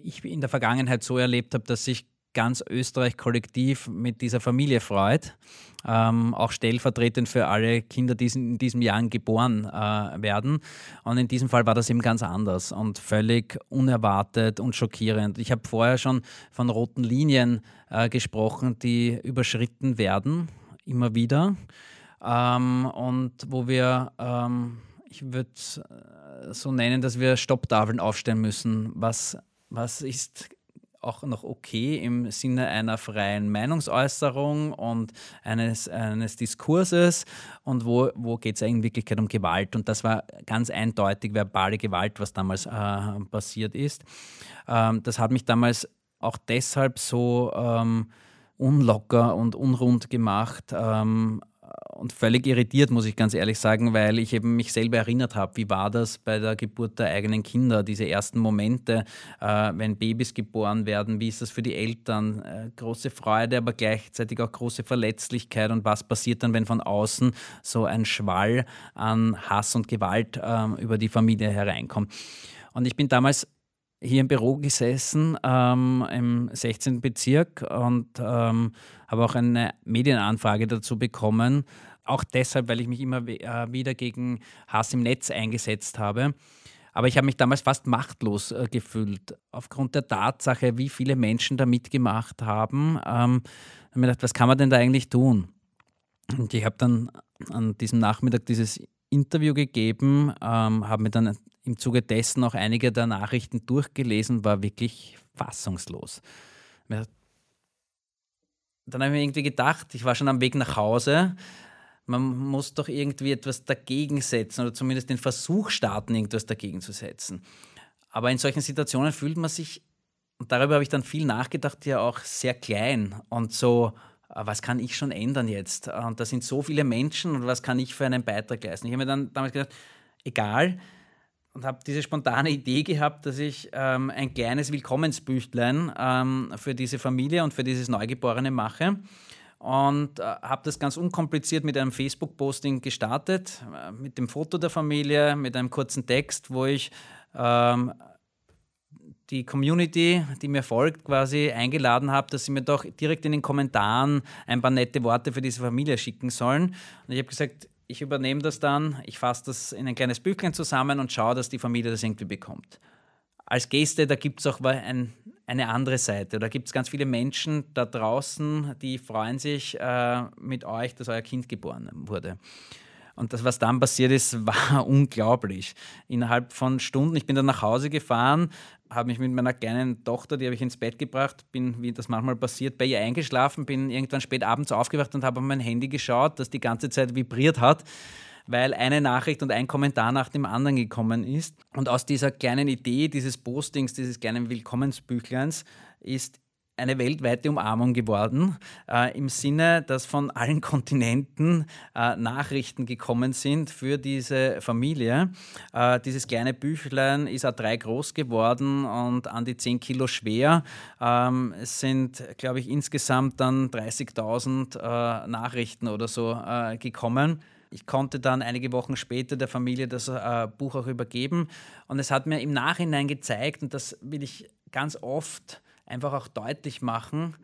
ich in der Vergangenheit so erlebt habe, dass sich ganz Österreich kollektiv mit dieser Familie freut. Ähm, auch stellvertretend für alle Kinder, die in diesem Jahr geboren äh, werden. Und in diesem Fall war das eben ganz anders und völlig unerwartet und schockierend. Ich habe vorher schon von roten Linien äh, gesprochen, die überschritten werden, immer wieder. Ähm, und wo wir, ähm, ich würde äh, so nennen, dass wir Stopptafeln aufstellen müssen, was was ist auch noch okay im Sinne einer freien Meinungsäußerung und eines, eines Diskurses und wo, wo geht es in Wirklichkeit um Gewalt. Und das war ganz eindeutig verbale Gewalt, was damals äh, passiert ist. Ähm, das hat mich damals auch deshalb so ähm, unlocker und unrund gemacht, ähm, und völlig irritiert, muss ich ganz ehrlich sagen, weil ich eben mich selber erinnert habe, wie war das bei der Geburt der eigenen Kinder, diese ersten Momente, äh, wenn Babys geboren werden, wie ist das für die Eltern? Äh, große Freude, aber gleichzeitig auch große Verletzlichkeit und was passiert dann, wenn von außen so ein Schwall an Hass und Gewalt äh, über die Familie hereinkommt. Und ich bin damals hier im Büro gesessen ähm, im 16. Bezirk und ähm, habe auch eine Medienanfrage dazu bekommen. Auch deshalb, weil ich mich immer äh, wieder gegen Hass im Netz eingesetzt habe. Aber ich habe mich damals fast machtlos äh, gefühlt, aufgrund der Tatsache, wie viele Menschen da mitgemacht haben. Ähm, habe mir gedacht, was kann man denn da eigentlich tun? Und ich habe dann an diesem Nachmittag dieses Interview gegeben, ähm, habe mir dann im Zuge dessen auch einige der Nachrichten durchgelesen, war wirklich fassungslos. Dann habe ich mir irgendwie gedacht, ich war schon am Weg nach Hause, man muss doch irgendwie etwas dagegen setzen oder zumindest den Versuch starten, irgendwas dagegen zu setzen. Aber in solchen Situationen fühlt man sich, und darüber habe ich dann viel nachgedacht, ja auch sehr klein und so, was kann ich schon ändern jetzt? Und da sind so viele Menschen und was kann ich für einen Beitrag leisten? Ich habe mir dann damals gedacht, egal, und habe diese spontane Idee gehabt, dass ich ähm, ein kleines Willkommensbüchlein ähm, für diese Familie und für dieses Neugeborene mache und äh, habe das ganz unkompliziert mit einem Facebook-Posting gestartet, äh, mit dem Foto der Familie, mit einem kurzen Text, wo ich ähm, die Community, die mir folgt, quasi eingeladen habe, dass sie mir doch direkt in den Kommentaren ein paar nette Worte für diese Familie schicken sollen. Und ich habe gesagt, ich übernehme das dann, ich fasse das in ein kleines Büchlein zusammen und schaue, dass die Familie das irgendwie bekommt. Als Geste, da gibt es auch ein, eine andere Seite. Da gibt es ganz viele Menschen da draußen, die freuen sich äh, mit euch, dass euer Kind geboren wurde. Und das, was dann passiert ist, war unglaublich. Innerhalb von Stunden, ich bin dann nach Hause gefahren, habe mich mit meiner kleinen Tochter, die habe ich ins Bett gebracht, bin, wie das manchmal passiert, bei ihr eingeschlafen, bin irgendwann spät abends aufgewacht und habe auf mein Handy geschaut, das die ganze Zeit vibriert hat weil eine Nachricht und ein Kommentar nach dem anderen gekommen ist. Und aus dieser kleinen Idee dieses Postings, dieses kleinen Willkommensbüchleins, ist eine weltweite Umarmung geworden, äh, im Sinne, dass von allen Kontinenten äh, Nachrichten gekommen sind für diese Familie. Äh, dieses kleine Büchlein ist A3 groß geworden und an die 10 Kilo schwer. Ähm, es sind, glaube ich, insgesamt dann 30.000 äh, Nachrichten oder so äh, gekommen. Ich konnte dann einige Wochen später der Familie das äh, Buch auch übergeben und es hat mir im Nachhinein gezeigt, und das will ich ganz oft einfach auch deutlich machen,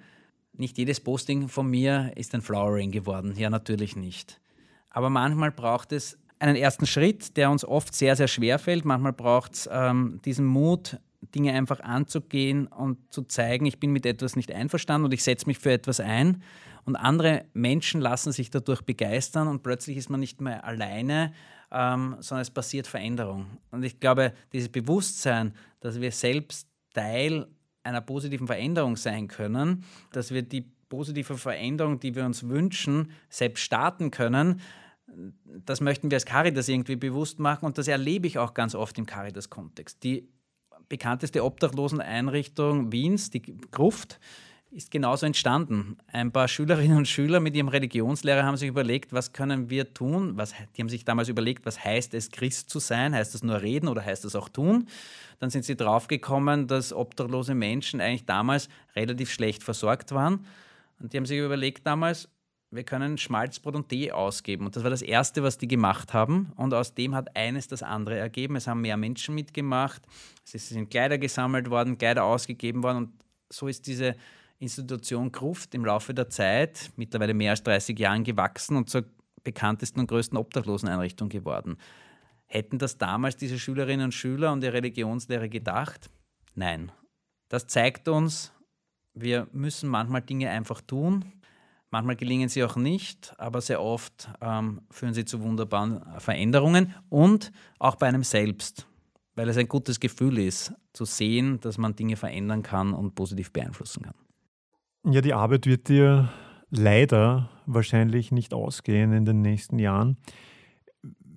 nicht jedes Posting von mir ist ein Flowering geworden. Ja, natürlich nicht. Aber manchmal braucht es einen ersten Schritt, der uns oft sehr, sehr schwer fällt. Manchmal braucht es ähm, diesen Mut, Dinge einfach anzugehen und zu zeigen, ich bin mit etwas nicht einverstanden und ich setze mich für etwas ein. Und andere Menschen lassen sich dadurch begeistern und plötzlich ist man nicht mehr alleine, ähm, sondern es passiert Veränderung. Und ich glaube, dieses Bewusstsein, dass wir selbst Teil einer positiven Veränderung sein können, dass wir die positive Veränderung, die wir uns wünschen, selbst starten können. Das möchten wir als Caritas irgendwie bewusst machen und das erlebe ich auch ganz oft im Caritas-Kontext. Die bekannteste Obdachloseneinrichtung Wiens, die Gruft, ist genauso entstanden. Ein paar Schülerinnen und Schüler mit ihrem Religionslehrer haben sich überlegt, was können wir tun? Was, die haben sich damals überlegt, was heißt es, Christ zu sein? Heißt das nur reden oder heißt das auch tun? Dann sind sie draufgekommen, dass obdachlose Menschen eigentlich damals relativ schlecht versorgt waren. Und die haben sich überlegt damals, wir können Schmalzbrot und Tee ausgeben. Und das war das Erste, was die gemacht haben. Und aus dem hat eines das andere ergeben. Es haben mehr Menschen mitgemacht. Es sind Kleider gesammelt worden, Kleider ausgegeben worden. Und so ist diese Institution Gruft im Laufe der Zeit, mittlerweile mehr als 30 Jahren gewachsen und zur bekanntesten und größten Obdachloseneinrichtung geworden. Hätten das damals diese Schülerinnen und Schüler und die Religionslehre gedacht? Nein. Das zeigt uns, wir müssen manchmal Dinge einfach tun. Manchmal gelingen sie auch nicht, aber sehr oft ähm, führen sie zu wunderbaren Veränderungen und auch bei einem selbst, weil es ein gutes Gefühl ist, zu sehen, dass man Dinge verändern kann und positiv beeinflussen kann. Ja, die Arbeit wird dir leider wahrscheinlich nicht ausgehen in den nächsten Jahren.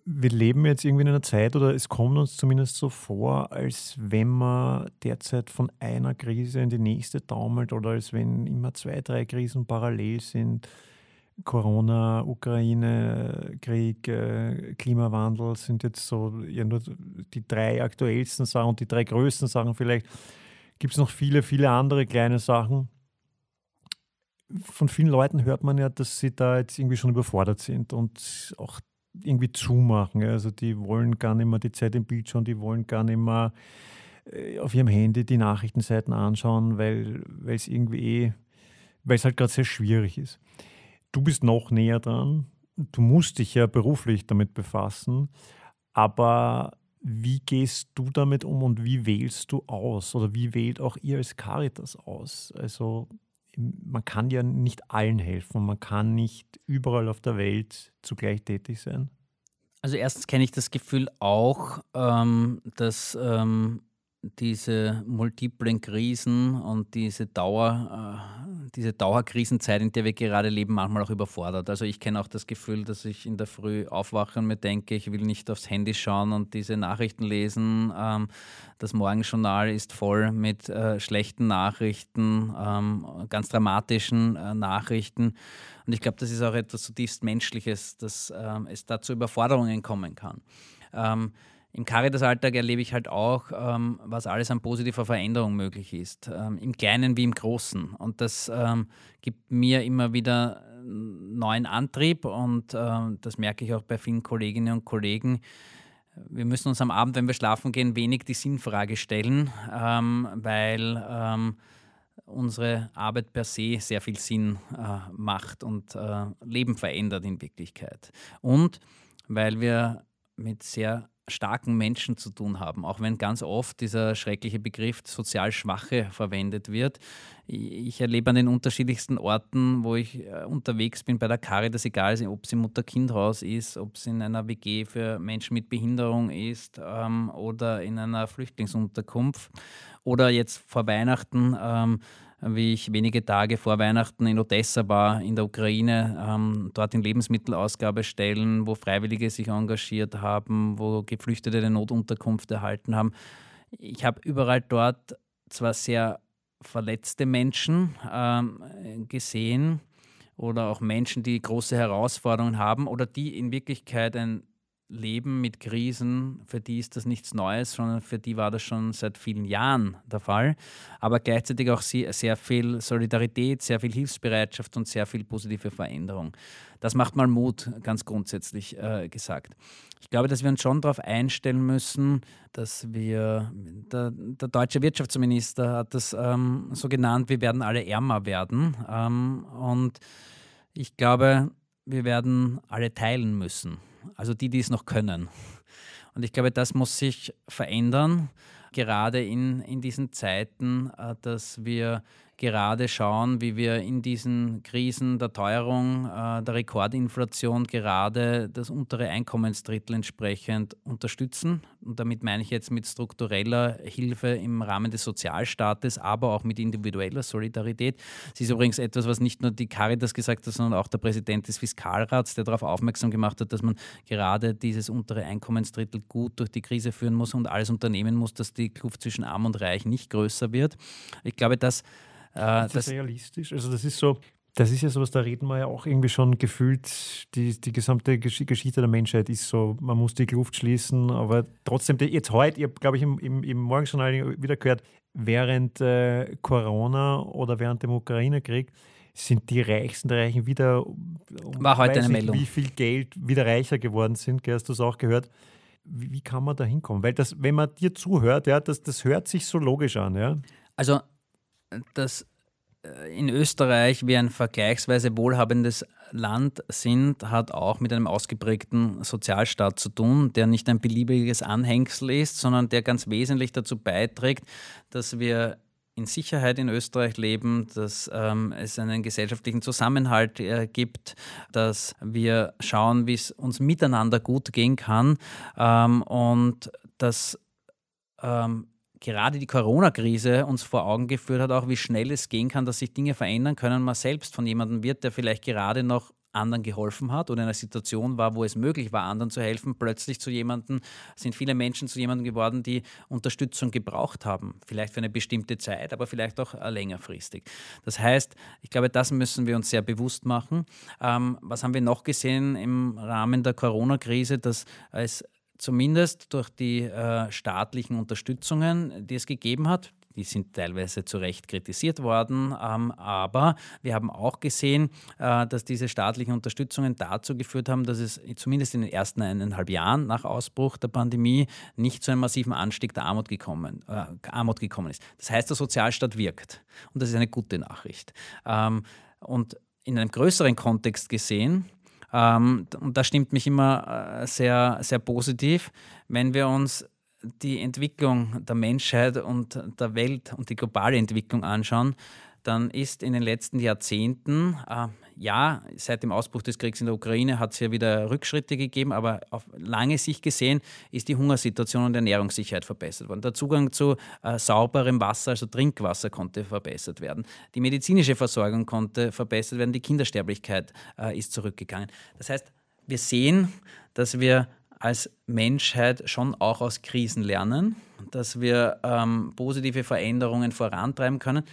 Wir leben jetzt irgendwie in einer Zeit, oder es kommt uns zumindest so vor, als wenn man derzeit von einer Krise in die nächste taumelt oder als wenn immer zwei, drei Krisen parallel sind. Corona, Ukraine, Krieg, äh, Klimawandel sind jetzt so ja, nur die drei aktuellsten Sachen und die drei größten Sachen vielleicht. Gibt es noch viele, viele andere kleine Sachen von vielen Leuten hört man ja, dass sie da jetzt irgendwie schon überfordert sind und auch irgendwie zumachen. Also die wollen gar nicht mehr die Zeit im Bild schauen, die wollen gar nicht mehr äh, auf ihrem Handy die Nachrichtenseiten anschauen, weil es irgendwie, weil es halt gerade sehr schwierig ist. Du bist noch näher dran. Du musst dich ja beruflich damit befassen, aber wie gehst du damit um und wie wählst du aus oder wie wählt auch ihr als Caritas aus? Also man kann ja nicht allen helfen. Man kann nicht überall auf der Welt zugleich tätig sein. Also erstens kenne ich das Gefühl auch, ähm, dass ähm, diese multiplen Krisen und diese Dauer, äh, diese Dauerkrisenzeit, in der wir gerade leben, manchmal auch überfordert. Also ich kenne auch das Gefühl, dass ich in der Früh aufwache und mir denke, ich will nicht aufs Handy schauen und diese Nachrichten lesen. Ähm, das Morgenjournal ist voll mit äh, schlechten Nachrichten, ähm, ganz dramatischen äh, Nachrichten. Und ich glaube, das ist auch etwas zutiefst Menschliches, dass ähm, es da zu Überforderungen kommen kann. Ähm, im Caritas-Alltag erlebe ich halt auch, ähm, was alles an positiver Veränderung möglich ist, ähm, im Kleinen wie im Großen. Und das ähm, gibt mir immer wieder neuen Antrieb und äh, das merke ich auch bei vielen Kolleginnen und Kollegen. Wir müssen uns am Abend, wenn wir schlafen gehen, wenig die Sinnfrage stellen, ähm, weil ähm, unsere Arbeit per se sehr viel Sinn äh, macht und äh, Leben verändert in Wirklichkeit. Und weil wir mit sehr starken Menschen zu tun haben, auch wenn ganz oft dieser schreckliche Begriff sozial Schwache verwendet wird. Ich erlebe an den unterschiedlichsten Orten, wo ich äh, unterwegs bin bei der Caritas, egal ob es im Mutter-Kind-Haus ist, ob es in einer WG für Menschen mit Behinderung ist ähm, oder in einer Flüchtlingsunterkunft oder jetzt vor Weihnachten ähm, wie ich wenige Tage vor Weihnachten in Odessa war, in der Ukraine, ähm, dort in Lebensmittelausgabestellen, wo Freiwillige sich engagiert haben, wo Geflüchtete eine Notunterkunft erhalten haben. Ich habe überall dort zwar sehr verletzte Menschen ähm, gesehen oder auch Menschen, die große Herausforderungen haben oder die in Wirklichkeit ein leben mit Krisen, für die ist das nichts Neues, sondern für die war das schon seit vielen Jahren der Fall. Aber gleichzeitig auch sehr viel Solidarität, sehr viel Hilfsbereitschaft und sehr viel positive Veränderung. Das macht mal Mut, ganz grundsätzlich äh, gesagt. Ich glaube, dass wir uns schon darauf einstellen müssen, dass wir, der, der deutsche Wirtschaftsminister hat das ähm, so genannt, wir werden alle ärmer werden. Ähm, und ich glaube, wir werden alle teilen müssen also die, die es noch können. Und ich glaube, das muss sich verändern, gerade in, in diesen Zeiten, äh, dass wir gerade schauen, wie wir in diesen Krisen der Teuerung, äh, der Rekordinflation gerade das untere Einkommensdrittel entsprechend unterstützen. Und damit meine ich jetzt mit struktureller Hilfe im Rahmen des Sozialstaates, aber auch mit individueller Solidarität. Es ist übrigens etwas, was nicht nur die Caritas gesagt hat, sondern auch der Präsident des Fiskalrats, der darauf aufmerksam gemacht hat, dass man gerade dieses untere Einkommensdrittel gut durch die Krise führen muss und alles unternehmen muss, dass die Kluft zwischen Arm und Reich nicht größer wird. Ich glaube, dass äh, ist das, das realistisch? Also das ist so, das ist ja sowas, da reden wir ja auch irgendwie schon gefühlt, die, die gesamte Gesch Geschichte der Menschheit ist so, man muss die Kluft schließen, aber trotzdem, jetzt heute, ich habe, glaube ich, im, im, im Morgenjournal wieder gehört, während äh, Corona oder während dem Ukraine-Krieg sind die Reichsten der Reichen wieder, um, War heute eine Meldung. wie viel Geld wieder reicher geworden sind, hast du es auch gehört? Wie, wie, kann man da hinkommen? Weil das, wenn man dir zuhört, ja, das, das hört sich so logisch an, ja. Also dass äh, in Österreich wir ein vergleichsweise wohlhabendes Land sind, hat auch mit einem ausgeprägten Sozialstaat zu tun, der nicht ein beliebiges Anhängsel ist, sondern der ganz wesentlich dazu beiträgt, dass wir in Sicherheit in Österreich leben, dass ähm, es einen gesellschaftlichen Zusammenhalt äh, gibt, dass wir schauen, wie es uns miteinander gut gehen kann ähm, und dass ähm, gerade die Corona-Krise uns vor Augen geführt hat, auch wie schnell es gehen kann, dass sich Dinge verändern können. Man selbst von jemandem wird, der vielleicht gerade noch anderen geholfen hat oder in einer Situation war, wo es möglich war, anderen zu helfen, plötzlich zu jemandem, sind viele Menschen zu jemandem geworden, die Unterstützung gebraucht haben. Vielleicht für eine bestimmte Zeit, aber vielleicht auch längerfristig. Das heißt, ich glaube, das müssen wir uns sehr bewusst machen. Ähm, was haben wir noch gesehen im Rahmen der Corona-Krise, dass es zumindest durch die äh, staatlichen Unterstützungen, die es gegeben hat. Die sind teilweise zu Recht kritisiert worden, ähm, aber wir haben auch gesehen, äh, dass diese staatlichen Unterstützungen dazu geführt haben, dass es zumindest in den ersten eineinhalb Jahren nach Ausbruch der Pandemie nicht zu einem massiven Anstieg der Armut gekommen, äh, Armut gekommen ist. Das heißt, der Sozialstaat wirkt und das ist eine gute Nachricht. Ähm, und in einem größeren Kontext gesehen, ähm, und das stimmt mich immer äh, sehr, sehr positiv, wenn wir uns die Entwicklung der Menschheit und der Welt und die globale Entwicklung anschauen, dann ist in den letzten Jahrzehnten, äh, ja, seit dem Ausbruch des Kriegs in der Ukraine hat es ja wieder Rückschritte gegeben, aber auf lange Sicht gesehen ist die Hungersituation und Ernährungssicherheit verbessert worden. Der Zugang zu äh, sauberem Wasser, also Trinkwasser, konnte verbessert werden. Die medizinische Versorgung konnte verbessert werden. Die Kindersterblichkeit äh, ist zurückgegangen. Das heißt, wir sehen, dass wir als Menschheit schon auch aus Krisen lernen, dass wir ähm, positive Veränderungen vorantreiben können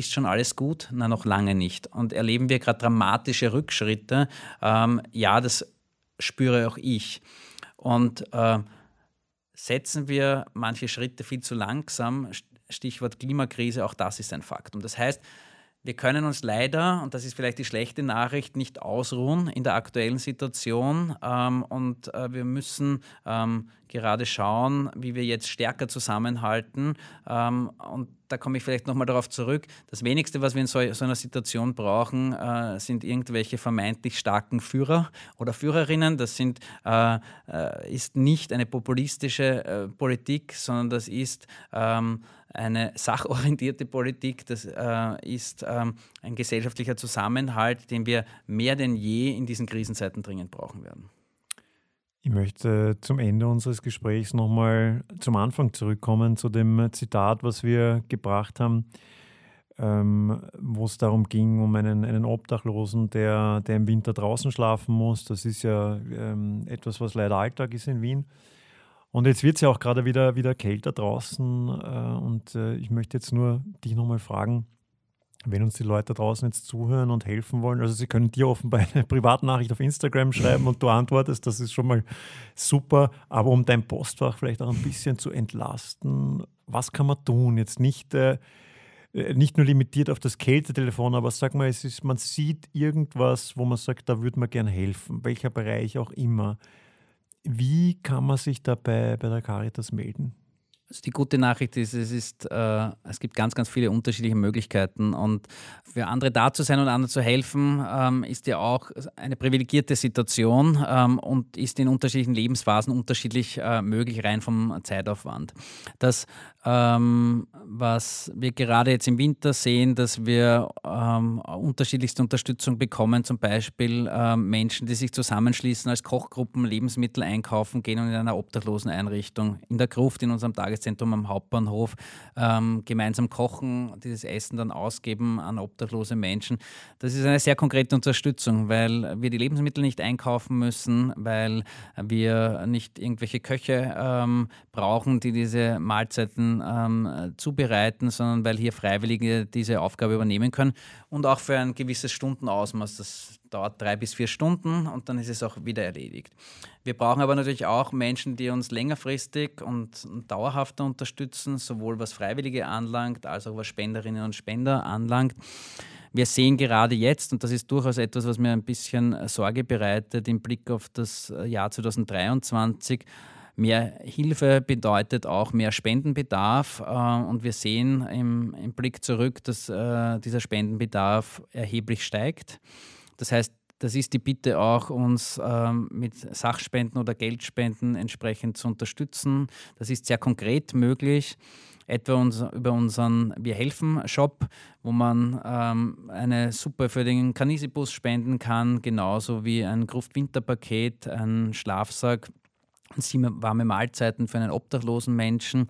ist schon alles gut? Na, noch lange nicht. Und erleben wir gerade dramatische Rückschritte? Ähm, ja, das spüre auch ich. Und äh, setzen wir manche Schritte viel zu langsam, Stichwort Klimakrise, auch das ist ein Faktum. Das heißt, Wir können uns leider, und das ist vielleicht die schlechte Nachricht, nicht ausruhen in der aktuellen Situation. Ähm, und äh, wir müssen ähm, gerade schauen, wie wir jetzt stärker zusammenhalten. Ähm, und da komme ich vielleicht nochmal darauf zurück. Das wenigste, was wir in so, einer Situation brauchen, äh, sind irgendwelche vermeintlich starken Führer oder Führerinnen. Das sind, äh, ist nicht eine populistische Politik, sondern das ist eine sachorientierte Politik. Das äh, ist ähm, ein gesellschaftlicher Zusammenhalt, den wir mehr denn je in diesen Krisenzeiten dringend brauchen werden. Ich möchte zum Ende unseres Gesprächs nochmal zum Anfang zurückkommen, zu dem Zitat, was wir gebracht haben, ähm, wo es darum ging, um einen, einen Obdachlosen, der, der im Winter draußen schlafen muss. Das ist ja ähm, etwas, was leider Alltag ist in Wien. Und jetzt wird es ja auch gerade wieder, wieder kälter draußen. Äh, und äh, ich möchte jetzt nur dich nochmal fragen, wenn uns die Leute draußen jetzt zuhören und helfen wollen, also sie können dir offenbar eine Privatnachricht auf Instagram schreiben und du antwortest, das ist schon mal super, aber um dein Postfach vielleicht auch ein bisschen zu entlasten, was kann man tun? Jetzt nicht, äh, äh nicht nur limitiert auf das Kältetelefon, aber sag mal, es ist, man sieht irgendwas, wo man sagt, da würde man gerne helfen, welcher Bereich auch immer. Wie kann man sich dabei bei der Caritas melden? Also die gute Nachricht ist, es, ist äh, es gibt ganz, ganz viele unterschiedliche Möglichkeiten und für andere da zu sein und anderen zu helfen, ähm, ist ja auch eine privilegierte Situation ähm, und ist in unterschiedlichen Lebensphasen unterschiedlich äh, möglich, rein vom Zeitaufwand. Das ähm, was wir gerade jetzt im Winter sehen, dass wir ähm, unterschiedlichste Unterstützung bekommen, zum Beispiel ähm, Menschen, die sich zusammenschließen als Kochgruppen, Lebensmittel einkaufen gehen und in einer obdachlosen Einrichtung in der Gruft in unserem Tageszentrum am Hauptbahnhof ähm, gemeinsam kochen, dieses Essen dann ausgeben an obdachlose Menschen. Das ist eine sehr konkrete Unterstützung, weil wir die Lebensmittel nicht einkaufen müssen, weil wir nicht irgendwelche Köche ähm, brauchen, die diese Mahlzeiten ähm, zubereiten, sondern weil hier Freiwillige diese Aufgabe übernehmen können und auch für ein gewisses Stundenausmaß. Das dauert drei bis vier Stunden und dann ist es auch wieder erledigt. Wir brauchen aber natürlich auch Menschen, die uns längerfristig und dauerhafter unterstützen, sowohl was Freiwillige anlangt, als auch was Spenderinnen und Spender anlangt. Wir sehen gerade jetzt, und das ist durchaus etwas, was mir ein bisschen Sorge bereitet im Blick auf das Jahr 2023, Mehr Hilfe bedeutet auch mehr Spendenbedarf äh, und wir sehen im, im Blick zurück, dass äh, dieser Spendenbedarf erheblich steigt. Das heißt, das ist die Bitte auch, uns ähm, mit Sachspenden oder Geldspenden entsprechend zu unterstützen. Das ist sehr konkret möglich etwa uns, über unseren Wir helfen Shop, wo man ähm, eine Suppe für den Kanisibus spenden kann, genauso wie ein Gruft-Winterpaket, ein Schlafsack warme Mahlzeiten für einen obdachlosen Menschen.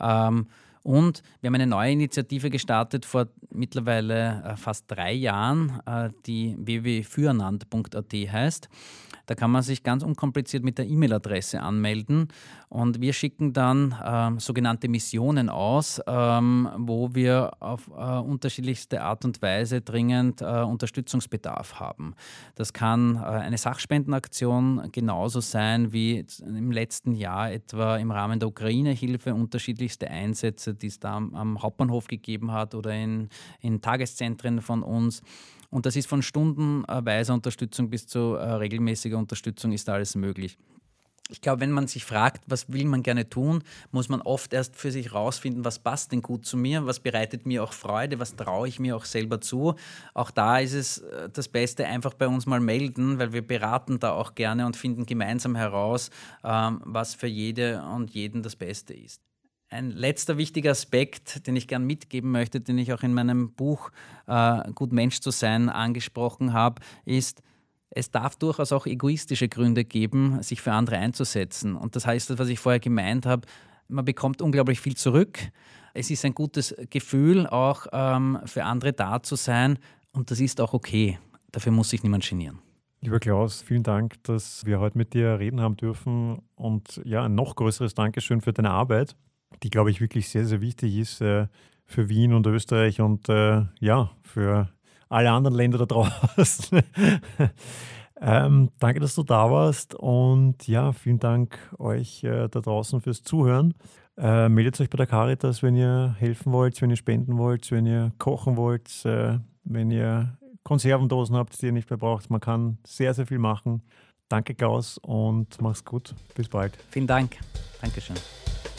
Ähm, und wir haben eine neue Initiative gestartet vor mittlerweile äh, fast drei Jahren, äh, die www.füreinander.at heißt. Da kann man sich ganz unkompliziert mit der E-Mail-Adresse anmelden und wir schicken dann äh, sogenannte Missionen aus, ähm, wo wir auf äh, unterschiedlichste Art und Weise dringend äh, Unterstützungsbedarf haben. Das kann äh, eine Sachspendenaktion genauso sein wie im letzten Jahr etwa im Rahmen der Ukraine-Hilfe unterschiedlichste Einsätze, die es da am, am Hauptbahnhof gegeben hat oder in, in Tageszentren von uns. Und das ist von stundenweiser Unterstützung bis zu äh, regelmäßiger Unterstützung ist alles möglich. Ich glaube, wenn man sich fragt, was will man gerne tun, muss man oft erst für sich rausfinden, was passt denn gut zu mir, was bereitet mir auch Freude, was traue ich mir auch selber zu. Auch da ist es äh, das Beste, einfach bei uns mal melden, weil wir beraten da auch gerne und finden gemeinsam heraus, ähm, was für jede und jeden das Beste ist. Ein letzter wichtiger Aspekt, den ich gern mitgeben möchte, den ich auch in meinem Buch äh, Gut Mensch zu sein angesprochen habe, ist, es darf durchaus auch egoistische Gründe geben, sich für andere einzusetzen. Und das heißt, was ich vorher gemeint habe, man bekommt unglaublich viel zurück. Es ist ein gutes Gefühl, auch ähm, für andere da zu sein. Und das ist auch okay. Dafür muss sich niemand genieren. Lieber Klaus, vielen Dank, dass wir heute mit dir reden haben dürfen. Und ja, ein noch größeres Dankeschön für deine Arbeit die, glaube ich, wirklich sehr, sehr wichtig ist äh, für Wien und Österreich und äh, ja, für alle anderen Länder da draußen. Ähm, danke, dass du da warst und ja, vielen Dank euch äh, da draußen fürs Zuhören. Äh, meldet euch bei der Caritas, wenn ihr helfen wollt, wenn ihr spenden wollt, wenn ihr kochen wollt, äh, wenn ihr Konservendosen habt, die ihr nicht mehr braucht. Man kann sehr, sehr viel machen. Danke, Klaus, und mach's gut. Bis bald. Vielen Dank. Dankeschön.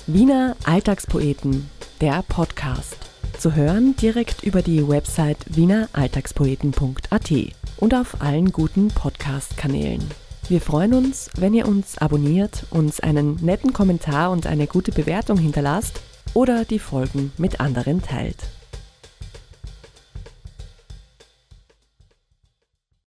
Wiener Alltagspoeten, der Podcast. Zu hören direkt über die Website wieneralltagspoeten.at und auf allen guten Podcast-Kanälen. Wir freuen uns, wenn ihr uns abonniert, uns einen netten Kommentar und eine gute Bewertung hinterlasst oder die Folgen mit anderen teilt.